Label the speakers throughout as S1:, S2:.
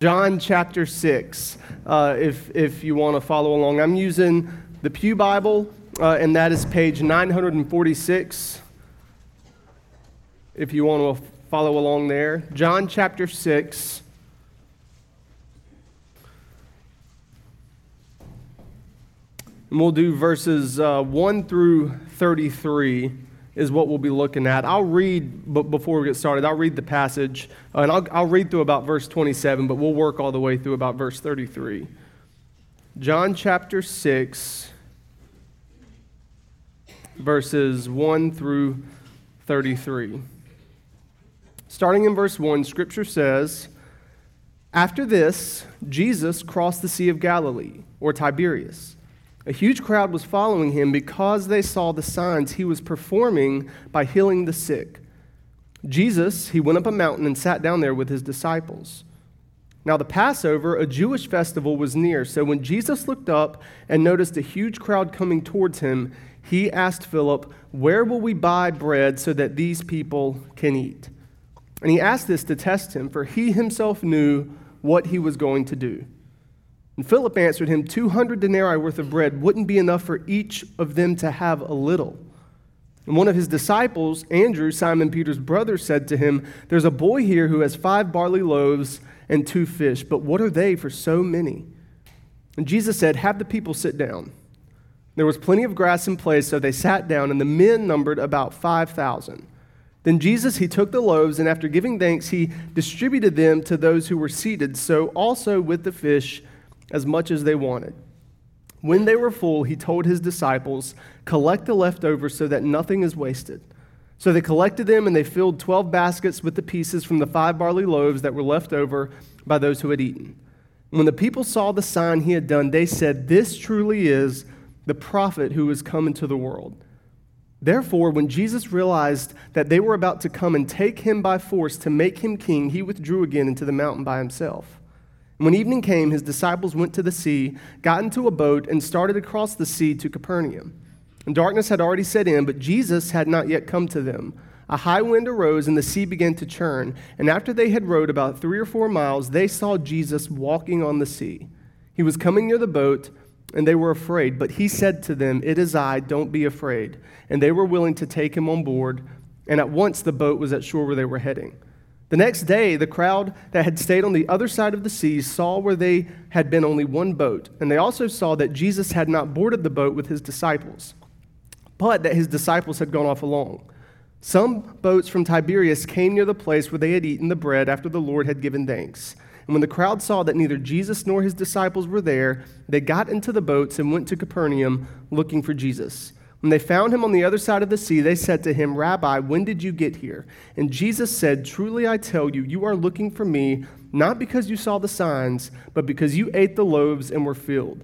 S1: John chapter 6, uh, if, if you want to follow along. I'm using the Pew Bible, uh, and that is page 946. If you want to follow along there. John chapter 6. And we'll do verses uh, 1 through 33 is what we'll be looking at. I'll read, but before we get started, I'll read the passage, uh, and I'll, I'll read through about verse 27, but we'll work all the way through about verse 33. John chapter 6, verses 1 through 33. Starting in verse 1, Scripture says, After this, Jesus crossed the Sea of Galilee, or Tiberias. A huge crowd was following him because they saw the signs he was performing by healing the sick. Jesus, he went up a mountain and sat down there with his disciples. Now, the Passover, a Jewish festival, was near. So when Jesus looked up and noticed a huge crowd coming towards him, he asked Philip, Where will we buy bread so that these people can eat? And he asked this to test him, for he himself knew what he was going to do. And Philip answered him, 200 denarii worth of bread wouldn't be enough for each of them to have a little. And one of his disciples, Andrew, Simon Peter's brother, said to him, There's a boy here who has five barley loaves and two fish, but what are they for so many? And Jesus said, Have the people sit down. There was plenty of grass in place, so they sat down, and the men numbered about 5,000. Then Jesus, he took the loaves, and after giving thanks, he distributed them to those who were seated, so also with the fish as much as they wanted. When they were full, he told his disciples, Collect the leftovers so that nothing is wasted. So they collected them, and they filled 12 baskets with the pieces from the five barley loaves that were left over by those who had eaten. When the people saw the sign he had done, they said, This truly is the prophet who has come into the world. Therefore, when Jesus realized that they were about to come and take him by force to make him king, he withdrew again into the mountain by himself. When evening came, his disciples went to the sea, got into a boat, and started across the sea to Capernaum. And darkness had already set in, but Jesus had not yet come to them. A high wind arose, and the sea began to churn. And after they had rowed about three or four miles, they saw Jesus walking on the sea. He was coming near the boat, and they were afraid. But he said to them, It is I, don't be afraid. And they were willing to take him on board. And at once the boat was at shore where they were heading. The next day, the crowd that had stayed on the other side of the sea saw where they had been only one boat, and they also saw that Jesus had not boarded the boat with his disciples, but that his disciples had gone off alone. Some boats from Tiberias came near the place where they had eaten the bread after the Lord had given thanks. And when the crowd saw that neither Jesus nor his disciples were there, they got into the boats and went to Capernaum looking for Jesus. When they found him on the other side of the sea, they said to him, Rabbi, when did you get here? And Jesus said, Truly I tell you, you are looking for me, not because you saw the signs, but because you ate the loaves and were filled.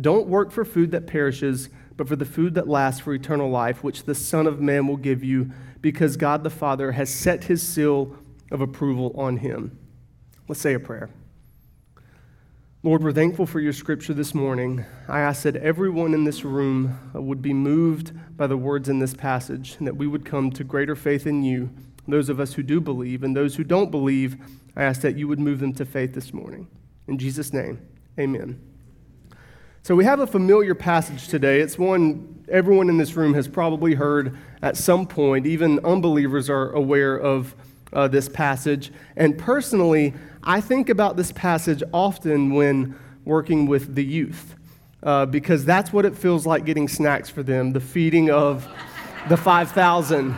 S1: Don't work for food that perishes, but for the food that lasts for eternal life, which the Son of Man will give you, because God the Father has set his seal of approval on him. Let's say a prayer. Lord, we're thankful for your scripture this morning. I ask that everyone in this room would be moved by the words in this passage and that we would come to greater faith in you. Those of us who do believe and those who don't believe, I ask that you would move them to faith this morning. In Jesus' name, amen. So, we have a familiar passage today. It's one everyone in this room has probably heard at some point. Even unbelievers are aware of uh, this passage. And personally, I think about this passage often when working with the youth, uh, because that's what it feels like getting snacks for them the feeding of the 5,000.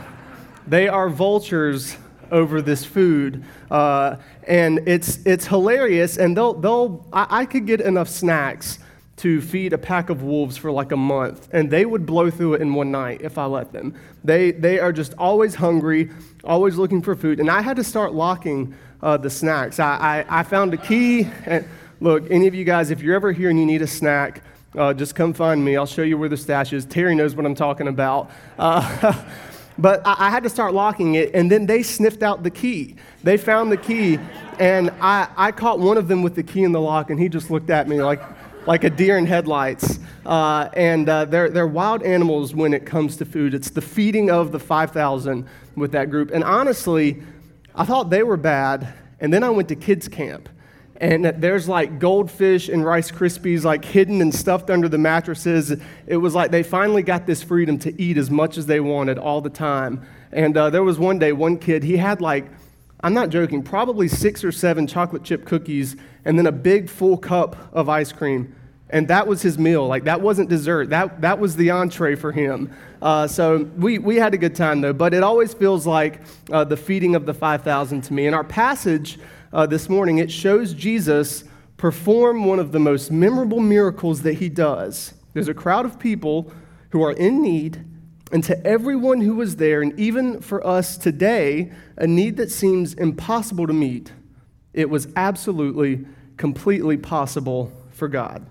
S1: They are vultures over this food. Uh, and it's, it's hilarious. And they'll, they'll, I, I could get enough snacks to feed a pack of wolves for like a month, and they would blow through it in one night if I let them. They, they are just always hungry, always looking for food. And I had to start locking uh, the snacks. I, I, I, found a key. And look, any of you guys, if you're ever here and you need a snack, uh, just come find me. I'll show you where the stash is. Terry knows what I'm talking about. Uh, but I, I, had to start locking it, and then they sniffed out the key. They found the key, and I, I caught one of them with the key in the lock, and he just looked at me like, like a deer in headlights. Uh, and uh, they're, they're wild animals when it comes to food. It's the feeding of the 5,000 with that group. And honestly, I thought they were bad, and then I went to kids' camp. and there's like goldfish and Rice Krispies like hidden and stuffed under the mattresses. It was like they finally got this freedom to eat as much as they wanted all the time. And uh, there was one day, one kid, he had like, I'm not joking, probably six or seven chocolate chip cookies and then a big full cup of ice cream. And that was his meal. Like, that wasn't dessert. That, that was the entree for him. Uh, so we, we had a good time, though. But it always feels like uh, the feeding of the 5,000 to me. In our passage uh, this morning, it shows Jesus perform one of the most memorable miracles that he does. There's a crowd of people who are in need, and to everyone who was there, and even for us today, a need that seems impossible to meet, it was absolutely, completely possible for God.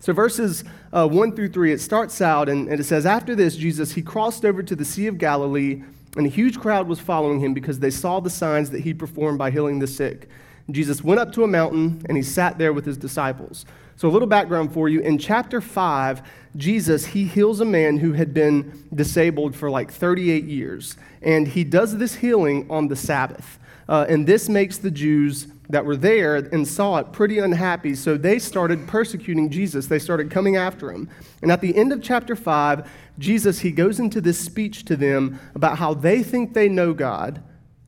S1: So, verses uh, 1 through 3, it starts out and, and it says, After this, Jesus, he crossed over to the Sea of Galilee, and a huge crowd was following him because they saw the signs that he performed by healing the sick. Jesus went up to a mountain and he sat there with his disciples. So, a little background for you. In chapter 5, Jesus, he heals a man who had been disabled for like 38 years. And he does this healing on the Sabbath. Uh, and this makes the Jews that were there and saw it pretty unhappy. So they started persecuting Jesus. They started coming after him. And at the end of chapter 5, Jesus, he goes into this speech to them about how they think they know God,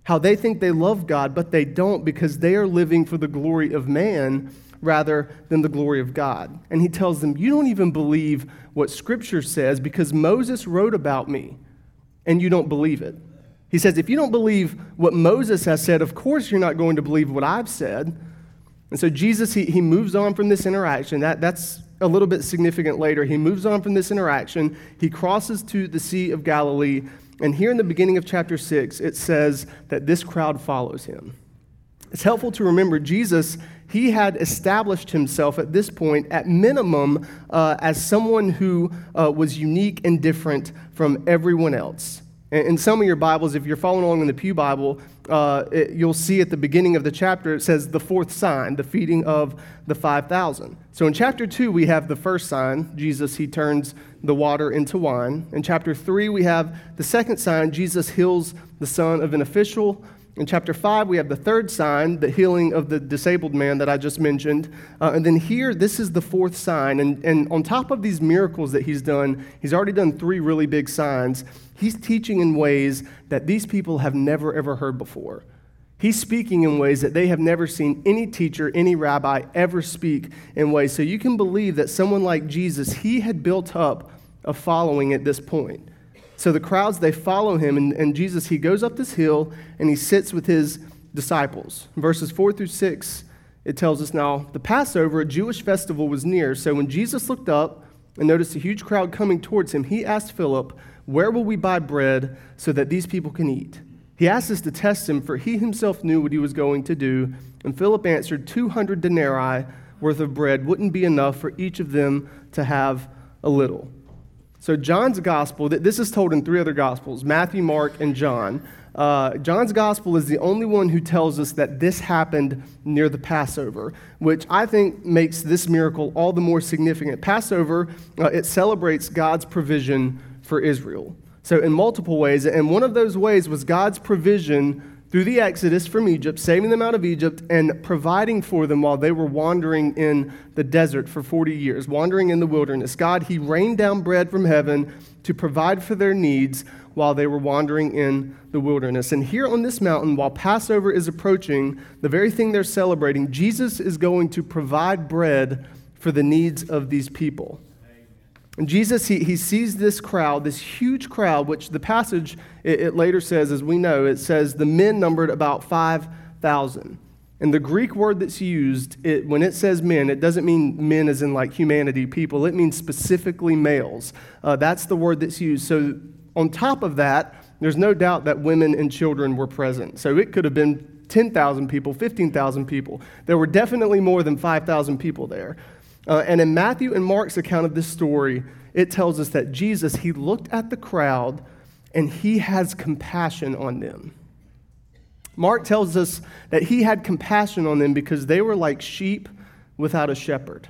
S1: how they think they love God, but they don't because they are living for the glory of man rather than the glory of God. And he tells them, You don't even believe what Scripture says because Moses wrote about me, and you don't believe it. He says, if you don't believe what Moses has said, of course you're not going to believe what I've said. And so Jesus, he, he moves on from this interaction. That, that's a little bit significant later. He moves on from this interaction. He crosses to the Sea of Galilee. And here in the beginning of chapter 6, it says that this crowd follows him. It's helpful to remember Jesus, he had established himself at this point, at minimum, uh, as someone who uh, was unique and different from everyone else. In some of your Bibles, if you're following along in the Pew Bible, uh, it, you'll see at the beginning of the chapter it says the fourth sign, the feeding of the 5,000. So in chapter 2, we have the first sign Jesus, he turns the water into wine. In chapter 3, we have the second sign Jesus heals the son of an official in chapter 5, we have the third sign, the healing of the disabled man that I just mentioned. Uh, and then here, this is the fourth sign. And, and on top of these miracles that he's done, he's already done three really big signs. He's teaching in ways that these people have never, ever heard before. He's speaking in ways that they have never seen any teacher, any rabbi ever speak in ways. So you can believe that someone like Jesus, he had built up a following at this point. So the crowds, they follow him, and, and Jesus, he goes up this hill and he sits with his disciples. Verses 4 through 6, it tells us now the Passover, a Jewish festival, was near. So when Jesus looked up and noticed a huge crowd coming towards him, he asked Philip, Where will we buy bread so that these people can eat? He asked us to test him, for he himself knew what he was going to do. And Philip answered, 200 denarii worth of bread wouldn't be enough for each of them to have a little. So, John's gospel, this is told in three other gospels Matthew, Mark, and John. Uh, John's gospel is the only one who tells us that this happened near the Passover, which I think makes this miracle all the more significant. Passover, uh, it celebrates God's provision for Israel. So, in multiple ways, and one of those ways was God's provision through the Exodus from Egypt, saving them out of Egypt, and providing for them while they were wandering in the desert for 40 years, wandering in the wilderness. God, He rained down bread from heaven to provide for their needs while they were wandering in the wilderness. And here on this mountain, while Passover is approaching, the very thing they're celebrating, Jesus is going to provide bread for the needs of these people. And Jesus, he, he sees this crowd, this huge crowd, which the passage it, it later says, as we know, it says the men numbered about 5,000. And the Greek word that's used, it, when it says men, it doesn't mean men as in like humanity, people. It means specifically males. Uh, that's the word that's used. So, on top of that, there's no doubt that women and children were present. So, it could have been 10,000 people, 15,000 people. There were definitely more than 5,000 people there. Uh, and in Matthew and Mark's account of this story, it tells us that Jesus, he looked at the crowd and he has compassion on them. Mark tells us that he had compassion on them because they were like sheep without a shepherd.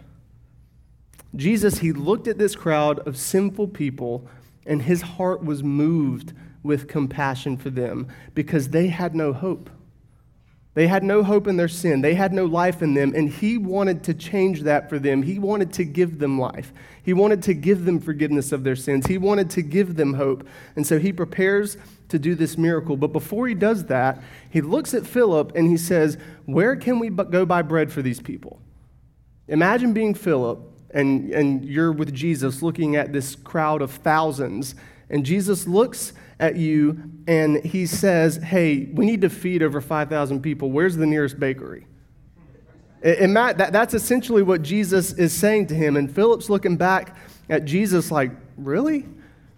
S1: Jesus, he looked at this crowd of sinful people and his heart was moved with compassion for them because they had no hope. They had no hope in their sin. They had no life in them, and he wanted to change that for them. He wanted to give them life. He wanted to give them forgiveness of their sins. He wanted to give them hope. And so he prepares to do this miracle. But before he does that, he looks at Philip and he says, Where can we go buy bread for these people? Imagine being Philip and, and you're with Jesus looking at this crowd of thousands, and Jesus looks at you and he says, Hey, we need to feed over 5,000 people. Where's the nearest bakery? And that, that's essentially what Jesus is saying to him. And Philip's looking back at Jesus like, Really?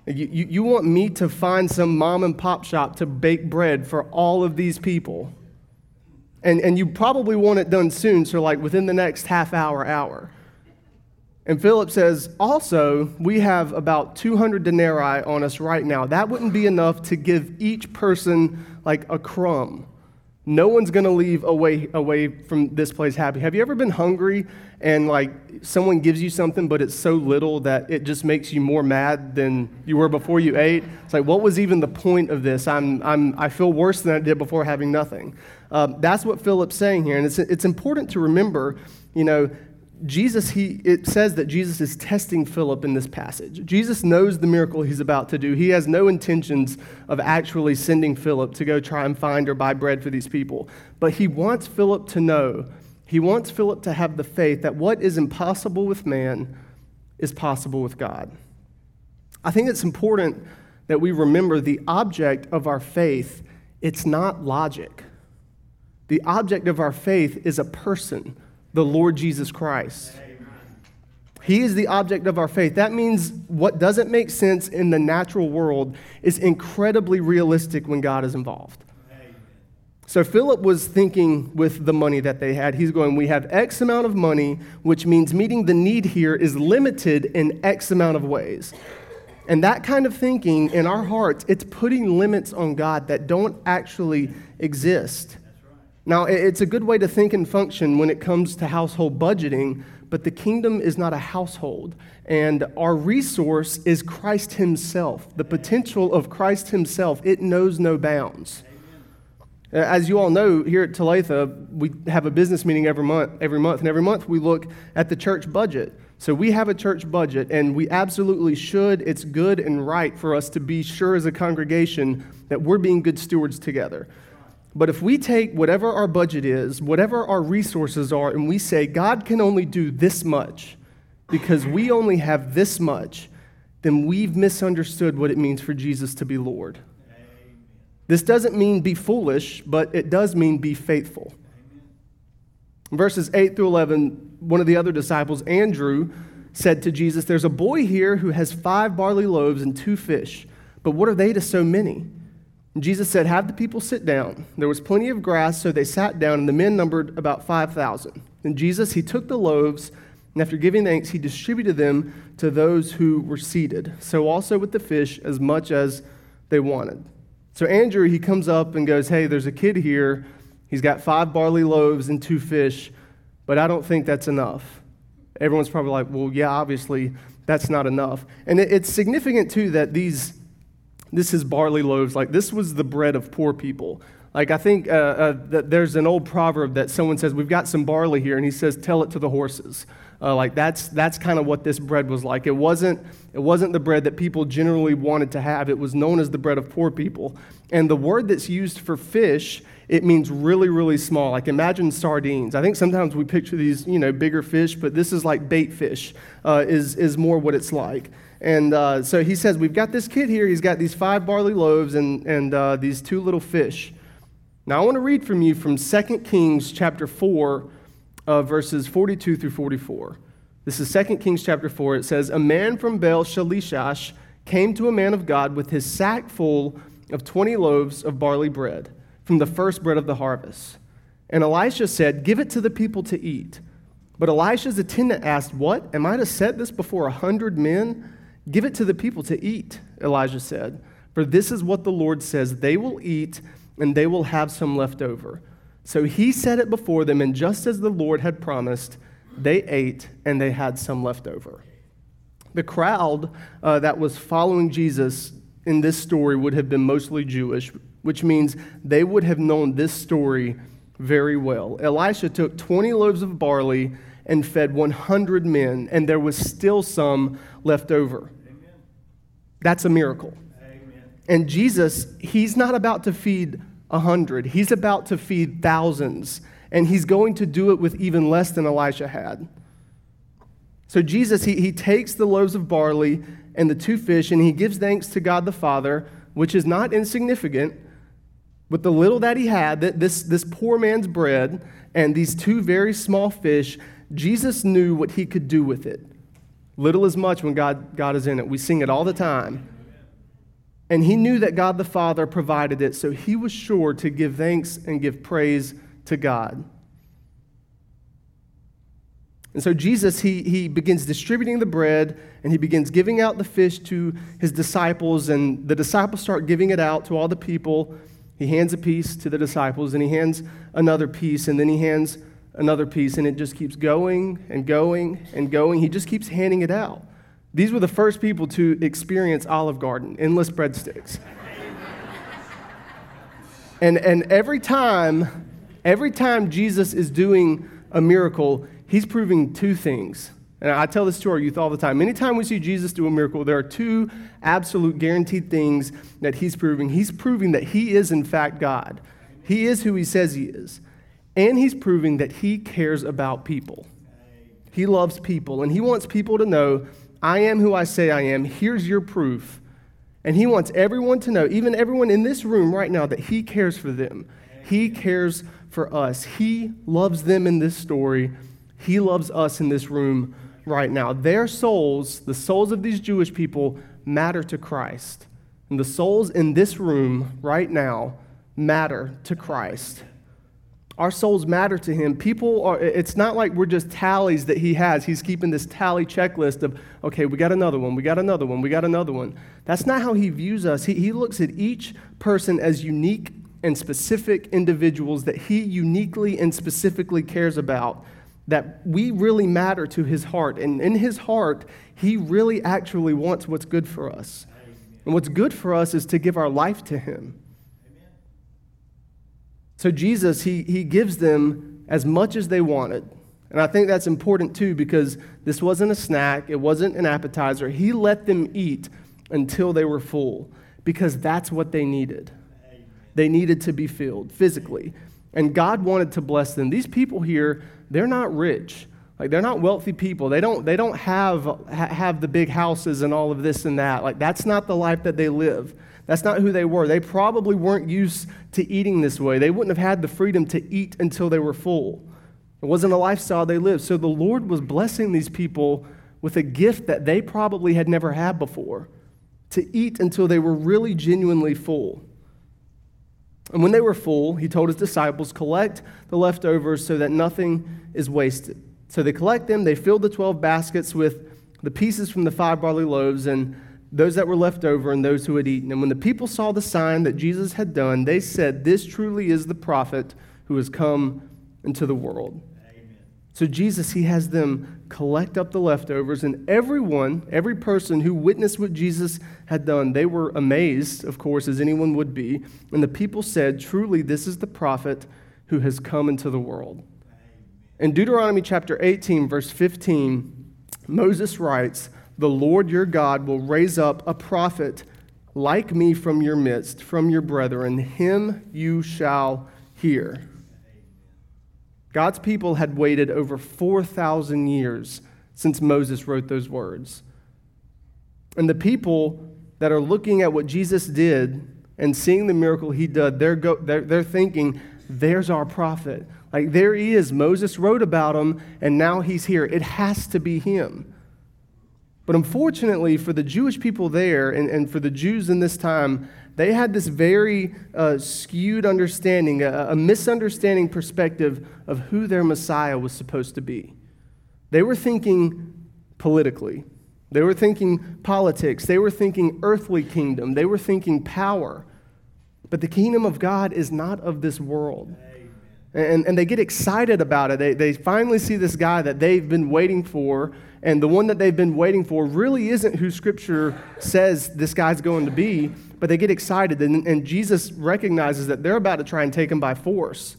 S1: You, you, you want me to find some mom and pop shop to bake bread for all of these people? And, and you probably want it done soon, so like within the next half hour, hour. And Philip says, also, we have about 200 denarii on us right now. That wouldn't be enough to give each person like a crumb. No one's going to leave away, away from this place happy. Have you ever been hungry and like someone gives you something, but it's so little that it just makes you more mad than you were before you ate? It's like, what was even the point of this? I'm, I'm, I feel worse than I did before having nothing. Uh, that's what Philip's saying here. And it's, it's important to remember, you know, Jesus, he, it says that Jesus is testing Philip in this passage. Jesus knows the miracle he's about to do. He has no intentions of actually sending Philip to go try and find or buy bread for these people. But he wants Philip to know, he wants Philip to have the faith that what is impossible with man is possible with God. I think it's important that we remember the object of our faith, it's not logic. The object of our faith is a person the Lord Jesus Christ. He is the object of our faith. That means what doesn't make sense in the natural world is incredibly realistic when God is involved. So Philip was thinking with the money that they had. He's going, We have X amount of money, which means meeting the need here is limited in X amount of ways. And that kind of thinking in our hearts, it's putting limits on God that don't actually exist. Now, it's a good way to think and function when it comes to household budgeting, but the kingdom is not a household. And our resource is Christ Himself. The potential of Christ Himself, it knows no bounds. As you all know, here at Talitha, we have a business meeting every month, every month, and every month we look at the church budget. So we have a church budget, and we absolutely should. It's good and right for us to be sure as a congregation that we're being good stewards together. But if we take whatever our budget is, whatever our resources are, and we say, God can only do this much because we only have this much, then we've misunderstood what it means for Jesus to be Lord. Amen. This doesn't mean be foolish, but it does mean be faithful. Verses 8 through 11, one of the other disciples, Andrew, said to Jesus, There's a boy here who has five barley loaves and two fish, but what are they to so many? Jesus said, Have the people sit down. There was plenty of grass, so they sat down, and the men numbered about 5,000. And Jesus, he took the loaves, and after giving thanks, he distributed them to those who were seated. So also with the fish, as much as they wanted. So Andrew, he comes up and goes, Hey, there's a kid here. He's got five barley loaves and two fish, but I don't think that's enough. Everyone's probably like, Well, yeah, obviously that's not enough. And it's significant, too, that these this is barley loaves. Like, this was the bread of poor people. Like, I think uh, uh, that there's an old proverb that someone says, We've got some barley here, and he says, Tell it to the horses. Uh, like, that's, that's kind of what this bread was like. It wasn't, it wasn't the bread that people generally wanted to have, it was known as the bread of poor people. And the word that's used for fish, it means really, really small. Like, imagine sardines. I think sometimes we picture these, you know, bigger fish, but this is like bait fish, uh, is, is more what it's like. And uh, so he says, We've got this kid here. He's got these five barley loaves and, and uh, these two little fish. Now, I want to read from you from 2 Kings chapter 4, uh, verses 42 through 44. This is 2 Kings chapter 4. It says, A man from Baal Shalishah came to a man of God with his sack full of 20 loaves of barley bread from the first bread of the harvest. And Elisha said, Give it to the people to eat. But Elisha's attendant asked, What? Am I to set this before a hundred men? Give it to the people to eat, Elijah said. For this is what the Lord says they will eat, and they will have some left over. So he set it before them, and just as the Lord had promised, they ate, and they had some left over. The crowd uh, that was following Jesus in this story would have been mostly Jewish, which means they would have known this story very well. Elisha took 20 loaves of barley and fed 100 men, and there was still some left over. That's a miracle. Amen. And Jesus, he's not about to feed a 100, he's about to feed thousands, and he's going to do it with even less than Elisha had. So Jesus, he, he takes the loaves of barley and the two fish, and he gives thanks to God the Father, which is not insignificant. With the little that he had, this, this poor man's bread and these two very small fish, Jesus knew what he could do with it. Little as much when God, God is in it. We sing it all the time. And he knew that God the Father provided it, so he was sure to give thanks and give praise to God. And so Jesus, he, he begins distributing the bread and he begins giving out the fish to his disciples, and the disciples start giving it out to all the people. He hands a piece to the disciples, and he hands another piece, and then he hands another piece, and it just keeps going and going and going. He just keeps handing it out. These were the first people to experience Olive Garden, endless breadsticks. and, and every time, every time Jesus is doing a miracle, he's proving two things. And I tell this to our youth all the time. Anytime we see Jesus do a miracle, there are two absolute guaranteed things that he's proving. He's proving that he is, in fact, God. He is who he says he is. And he's proving that he cares about people. He loves people, and he wants people to know, I am who I say I am. Here's your proof. And he wants everyone to know, even everyone in this room right now, that he cares for them. He cares for us. He loves them in this story. He loves us in this room right now. Their souls, the souls of these Jewish people, matter to Christ. And the souls in this room right now matter to Christ. Our souls matter to him. People are, it's not like we're just tallies that he has. He's keeping this tally checklist of, okay, we got another one, we got another one, we got another one. That's not how he views us. He, he looks at each person as unique and specific individuals that he uniquely and specifically cares about that we really matter to his heart. And in his heart, he really actually wants what's good for us. And what's good for us is to give our life to him. So Jesus, he, he gives them as much as they wanted. And I think that's important too because this wasn't a snack, it wasn't an appetizer. He let them eat until they were full because that's what they needed. They needed to be filled physically. And God wanted to bless them. These people here, they're not rich. Like they're not wealthy people. They don't, they don't have, have the big houses and all of this and that. Like that's not the life that they live. That's not who they were. They probably weren't used to eating this way. They wouldn't have had the freedom to eat until they were full. It wasn't a lifestyle they lived. So the Lord was blessing these people with a gift that they probably had never had before to eat until they were really genuinely full. And when they were full, he told his disciples, Collect the leftovers so that nothing is wasted. So they collect them, they fill the 12 baskets with the pieces from the five barley loaves and those that were left over and those who had eaten. And when the people saw the sign that Jesus had done, they said, This truly is the prophet who has come into the world. So Jesus, he has them collect up the leftovers, and everyone, every person who witnessed what Jesus had done, they were amazed, of course, as anyone would be. And the people said, Truly, this is the prophet who has come into the world. In Deuteronomy chapter 18, verse 15, Moses writes, The Lord your God will raise up a prophet like me from your midst, from your brethren. Him you shall hear. God's people had waited over 4,000 years since Moses wrote those words. And the people that are looking at what Jesus did and seeing the miracle he did, they're, go, they're, they're thinking, there's our prophet. Like, there he is. Moses wrote about him, and now he's here. It has to be him. But unfortunately, for the Jewish people there and, and for the Jews in this time, they had this very uh, skewed understanding, a, a misunderstanding perspective of who their Messiah was supposed to be. They were thinking politically, they were thinking politics, they were thinking earthly kingdom, they were thinking power. But the kingdom of God is not of this world. And, and they get excited about it. They, they finally see this guy that they've been waiting for, and the one that they've been waiting for really isn't who Scripture says this guy's going to be but they get excited, and, and Jesus recognizes that they're about to try and take him by force.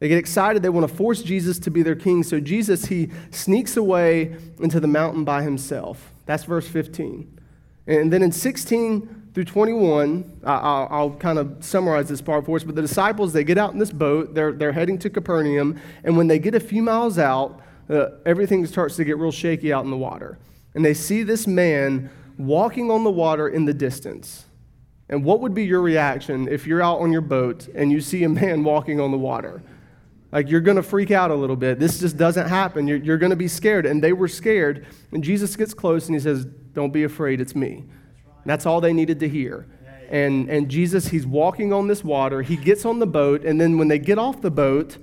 S1: They get excited. They want to force Jesus to be their king. So Jesus, he sneaks away into the mountain by himself. That's verse 15. And then in 16 through 21, I'll, I'll, kind of summarize this part for us. But the disciples, they get out in this boat. They're, they're heading to Capernaum. And when they get a few miles out, uh, everything starts to get real shaky out in the water. And they see this man walking on the water in the distance. And what would be your reaction if you're out on your boat and you see a man walking on the water? Like, you're going to freak out a little bit. This just doesn't happen. You're, you're going to be scared. And they were scared. And Jesus gets close and he says, Don't be afraid, it's me. That's all they needed to hear. And, and Jesus, he's walking on this water. He gets on the boat. And then when they get off the boat,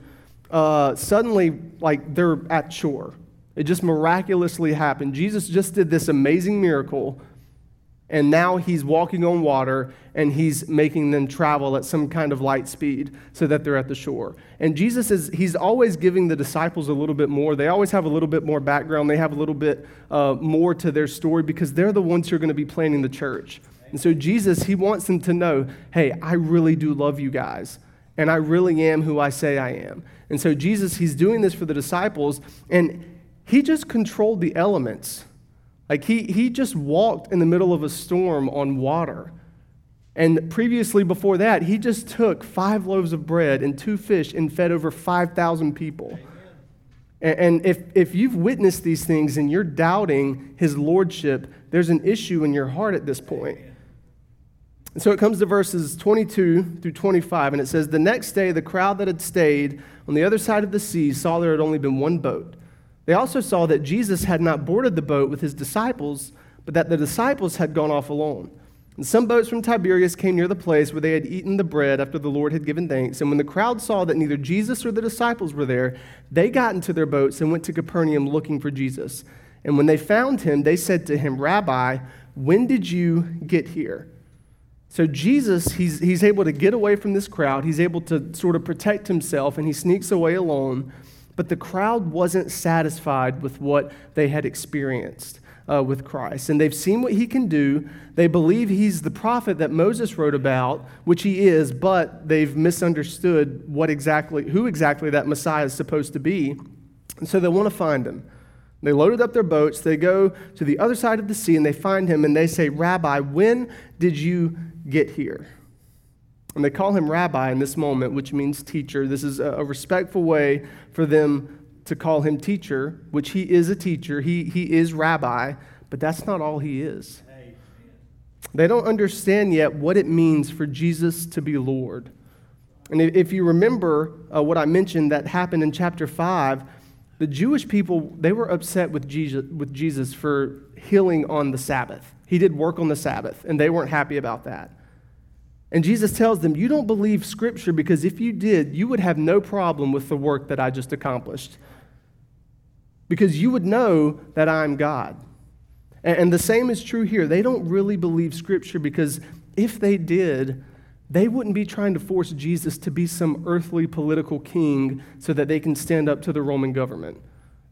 S1: uh, suddenly, like, they're at shore. It just miraculously happened. Jesus just did this amazing miracle and now he's walking on water and he's making them travel at some kind of light speed so that they're at the shore. And Jesus is, he's always giving the disciples a little bit more. They always have a little bit more background. They have a little bit uh, more to their story because they're the ones who are going to be planning the church. And so Jesus, he wants them to know hey, I really do love you guys. And I really am who I say I am. And so Jesus, he's doing this for the disciples. And he just controlled the elements like he, he just walked in the middle of a storm on water. And previously, before that, he just took five loaves of bread and two fish and fed over 5,000 people. And, and if, if you've witnessed these things and you're doubting his lordship, there's an issue in your heart at this point. And so it comes to verses 22 through 25, and it says, The next day, the crowd that had stayed on the other side of the sea saw there had only been one boat they also saw that Jesus had not boarded the boat with his disciples, but that the disciples had gone off alone. And some boats from Tiberias came near the place where they had eaten the bread after the Lord had given thanks. And when the crowd saw that neither Jesus or the disciples were there, they got into their boats and went to Capernaum looking for Jesus. And when they found him, they said to him, Rabbi, when did you get here? So Jesus, he's, he's able to get away from this crowd. He's able to sort of protect himself, and he sneaks away alone. But the crowd wasn't satisfied with what they had experienced uh, with Christ. And they've seen what he can do. They believe he's the prophet that Moses wrote about, which he is, but they've misunderstood what exactly, who exactly that Messiah is supposed to be. And so they want to find him. They loaded up their boats. They go to the other side of the sea and they find him and they say, Rabbi, when did you get here? And they call him rabbi in this moment, which means teacher. This is a respectful way for them to call him teacher, which he is a teacher. He, he is rabbi, but that's not all he is. They don't understand yet what it means for Jesus to be Lord. And if you remember uh, what I mentioned that happened in chapter 5, the Jewish people, they were upset with Jesus, with Jesus for healing on the Sabbath. He did work on the Sabbath, and they weren't happy about that. And Jesus tells them, You don't believe Scripture because if you did, you would have no problem with the work that I just accomplished. Because you would know that I'm God. And the same is true here. They don't really believe Scripture because if they did, they wouldn't be trying to force Jesus to be some earthly political king so that they can stand up to the Roman government.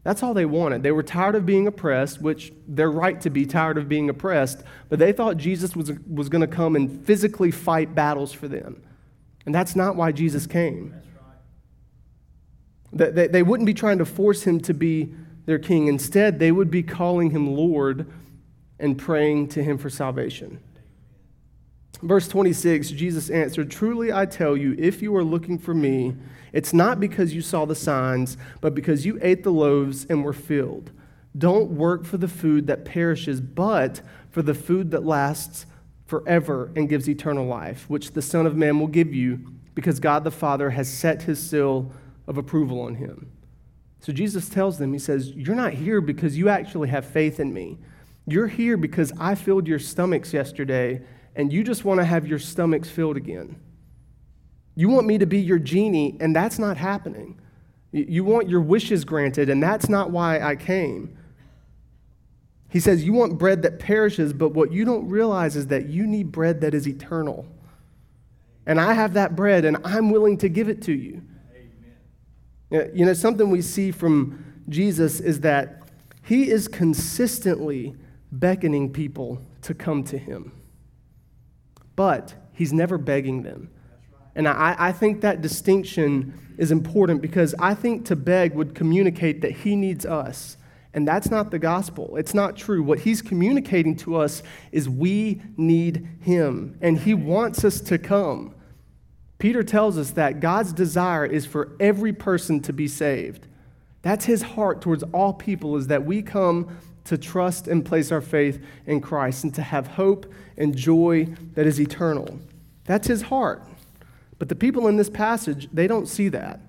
S1: That's all they wanted. They were tired of being oppressed, which they're right to be tired of being oppressed, but they thought Jesus was, was going to come and physically fight battles for them. And that's not why Jesus came. Right. They, they wouldn't be trying to force him to be their king. Instead, they would be calling him Lord and praying to him for salvation. Verse 26, Jesus answered, Truly I tell you, if you are looking for me, it's not because you saw the signs, but because you ate the loaves and were filled. Don't work for the food that perishes, but for the food that lasts forever and gives eternal life, which the Son of Man will give you, because God the Father has set his seal of approval on him. So Jesus tells them, He says, You're not here because you actually have faith in me. You're here because I filled your stomachs yesterday, and you just want to have your stomachs filled again. You want me to be your genie, and that's not happening. You want your wishes granted, and that's not why I came. He says, You want bread that perishes, but what you don't realize is that you need bread that is eternal. And I have that bread, and I'm willing to give it to you. Amen. You know, something we see from Jesus is that he is consistently beckoning people to come to him, but he's never begging them. And I, I think that distinction is important because I think to beg would communicate that he needs us. And that's not the gospel. It's not true. What he's communicating to us is we need him, and he wants us to come. Peter tells us that God's desire is for every person to be saved. That's his heart towards all people is that we come to trust and place our faith in Christ and to have hope and joy that is eternal. That's his heart. But the people in this passage, they don't see that.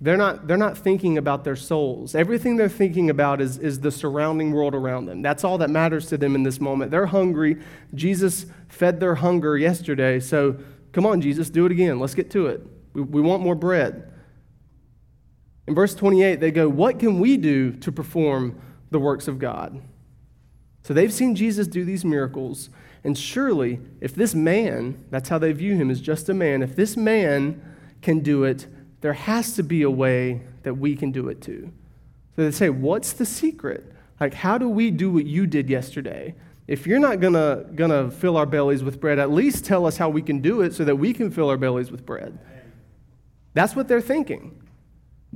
S1: They're not, they're not thinking about their souls. Everything they're thinking about is, is the surrounding world around them. That's all that matters to them in this moment. They're hungry. Jesus fed their hunger yesterday. So come on, Jesus, do it again. Let's get to it. We, we want more bread. In verse 28, they go, What can we do to perform the works of God? So they've seen Jesus do these miracles. And surely, if this man, that's how they view him, is just a man, if this man can do it, there has to be a way that we can do it too. So they say, What's the secret? Like, how do we do what you did yesterday? If you're not gonna, gonna fill our bellies with bread, at least tell us how we can do it so that we can fill our bellies with bread. That's what they're thinking.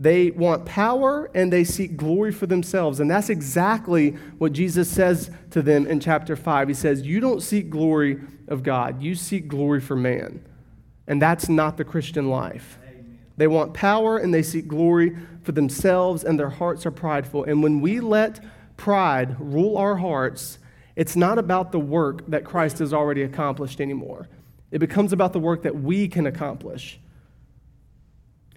S1: They want power and they seek glory for themselves. And that's exactly what Jesus says to them in chapter 5. He says, You don't seek glory of God, you seek glory for man. And that's not the Christian life. Amen. They want power and they seek glory for themselves, and their hearts are prideful. And when we let pride rule our hearts, it's not about the work that Christ has already accomplished anymore. It becomes about the work that we can accomplish.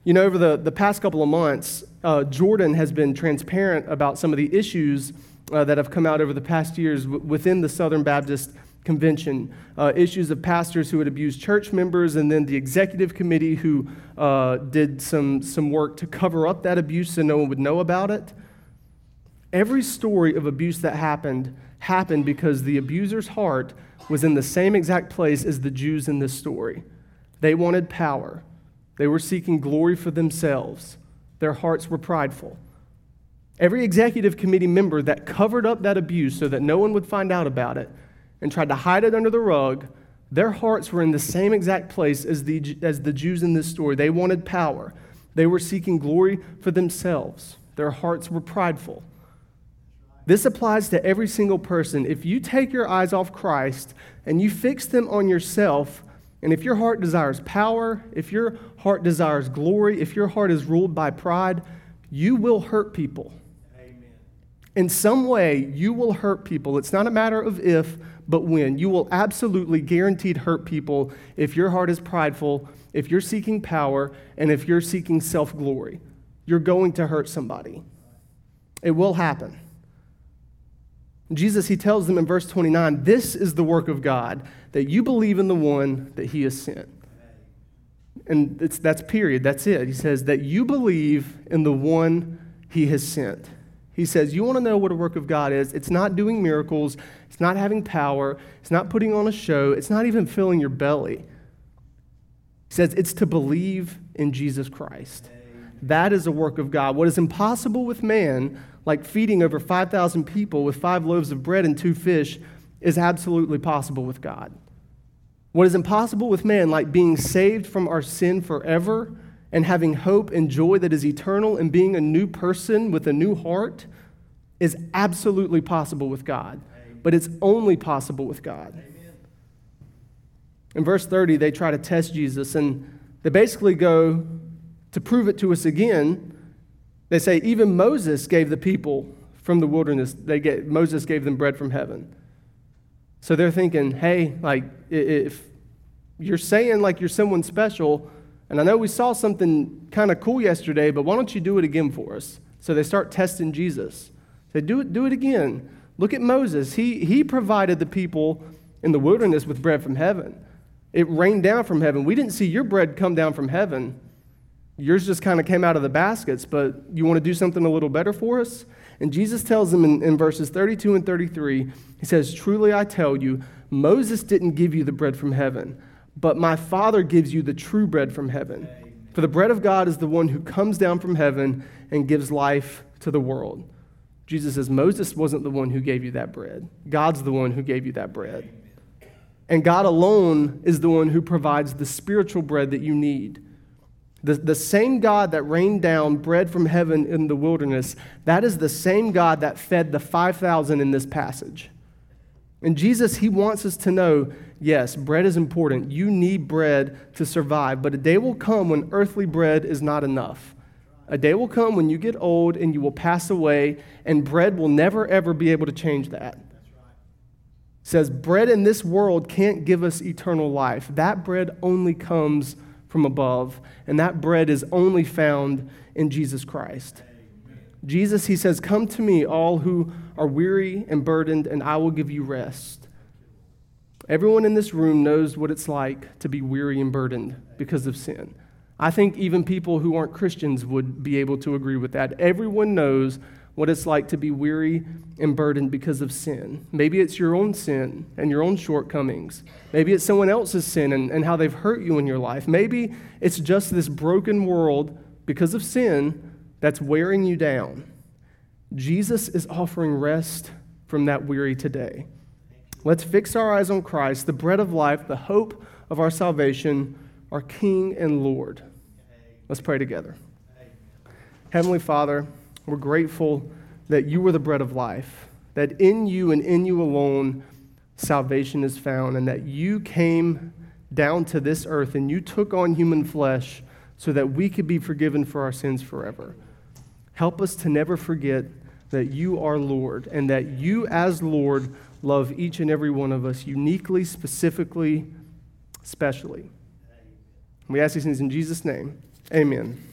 S1: You know, over the, the past couple of months, uh, Jordan has been transparent about some of the issues uh, that have come out over the past years w- within the Southern Baptist Convention. Uh, issues of pastors who had abused church members, and then the executive committee who uh, did some, some work to cover up that abuse so no one would know about it. Every story of abuse that happened happened because the abuser's heart was in the same exact place as the Jews in this story. They wanted power. They were seeking glory for themselves. Their hearts were prideful. Every executive committee member that covered up that abuse so that no one would find out about it and tried to hide it under the rug, their hearts were in the same exact place as the, as the Jews in this story. They wanted power, they were seeking glory for themselves. Their hearts were prideful. This applies to every single person. If you take your eyes off Christ and you fix them on yourself, and if your heart desires power, if your heart desires glory, if your heart is ruled by pride, you will hurt people. Amen. In some way, you will hurt people. It's not a matter of if, but when. You will absolutely guaranteed hurt people if your heart is prideful, if you're seeking power, and if you're seeking self glory. You're going to hurt somebody. It will happen. Jesus, he tells them in verse 29 this is the work of God, that you believe in the one that he has sent. And that's period. That's it. He says that you believe in the one he has sent. He says, You want to know what a work of God is? It's not doing miracles, it's not having power, it's not putting on a show, it's not even filling your belly. He says, It's to believe in Jesus Christ. That is a work of God. What is impossible with man, like feeding over 5,000 people with five loaves of bread and two fish, is absolutely possible with God. What is impossible with man, like being saved from our sin forever and having hope and joy that is eternal and being a new person with a new heart, is absolutely possible with God. But it's only possible with God. In verse 30, they try to test Jesus, and they basically go to prove it to us again. They say, even Moses gave the people from the wilderness, they get, Moses gave them bread from heaven. So they're thinking, hey, like, if you're saying like you're someone special, and I know we saw something kind of cool yesterday, but why don't you do it again for us? So they start testing Jesus. They do it, do it again. Look at Moses. He, he provided the people in the wilderness with bread from heaven. It rained down from heaven. We didn't see your bread come down from heaven. Yours just kind of came out of the baskets, but you want to do something a little better for us? And Jesus tells them in, in verses 32 and 33, He says, Truly I tell you, Moses didn't give you the bread from heaven, but my Father gives you the true bread from heaven. For the bread of God is the one who comes down from heaven and gives life to the world. Jesus says, Moses wasn't the one who gave you that bread. God's the one who gave you that bread. And God alone is the one who provides the spiritual bread that you need. The, the same God that rained down bread from heaven in the wilderness, that is the same God that fed the 5,000 in this passage. And Jesus, he wants us to know yes, bread is important. You need bread to survive, but a day will come when earthly bread is not enough. A day will come when you get old and you will pass away, and bread will never, ever be able to change that. says, bread in this world can't give us eternal life. That bread only comes from above, and that bread is only found in Jesus Christ. Jesus, he says, Come to me, all who are weary and burdened, and I will give you rest. Everyone in this room knows what it's like to be weary and burdened because of sin. I think even people who aren't Christians would be able to agree with that. Everyone knows what it's like to be weary and burdened because of sin. Maybe it's your own sin and your own shortcomings. Maybe it's someone else's sin and, and how they've hurt you in your life. Maybe it's just this broken world because of sin that's wearing you down, Jesus is offering rest from that weary today. Let's fix our eyes on Christ, the bread of life, the hope of our salvation, our King and Lord. Let's pray together. Heavenly Father, we're grateful that you are the bread of life, that in you and in you alone salvation is found, and that you came down to this earth and you took on human flesh so that we could be forgiven for our sins forever. Help us to never forget that you are Lord and that you, as Lord, love each and every one of us uniquely, specifically, specially. We ask these things in Jesus' name. Amen.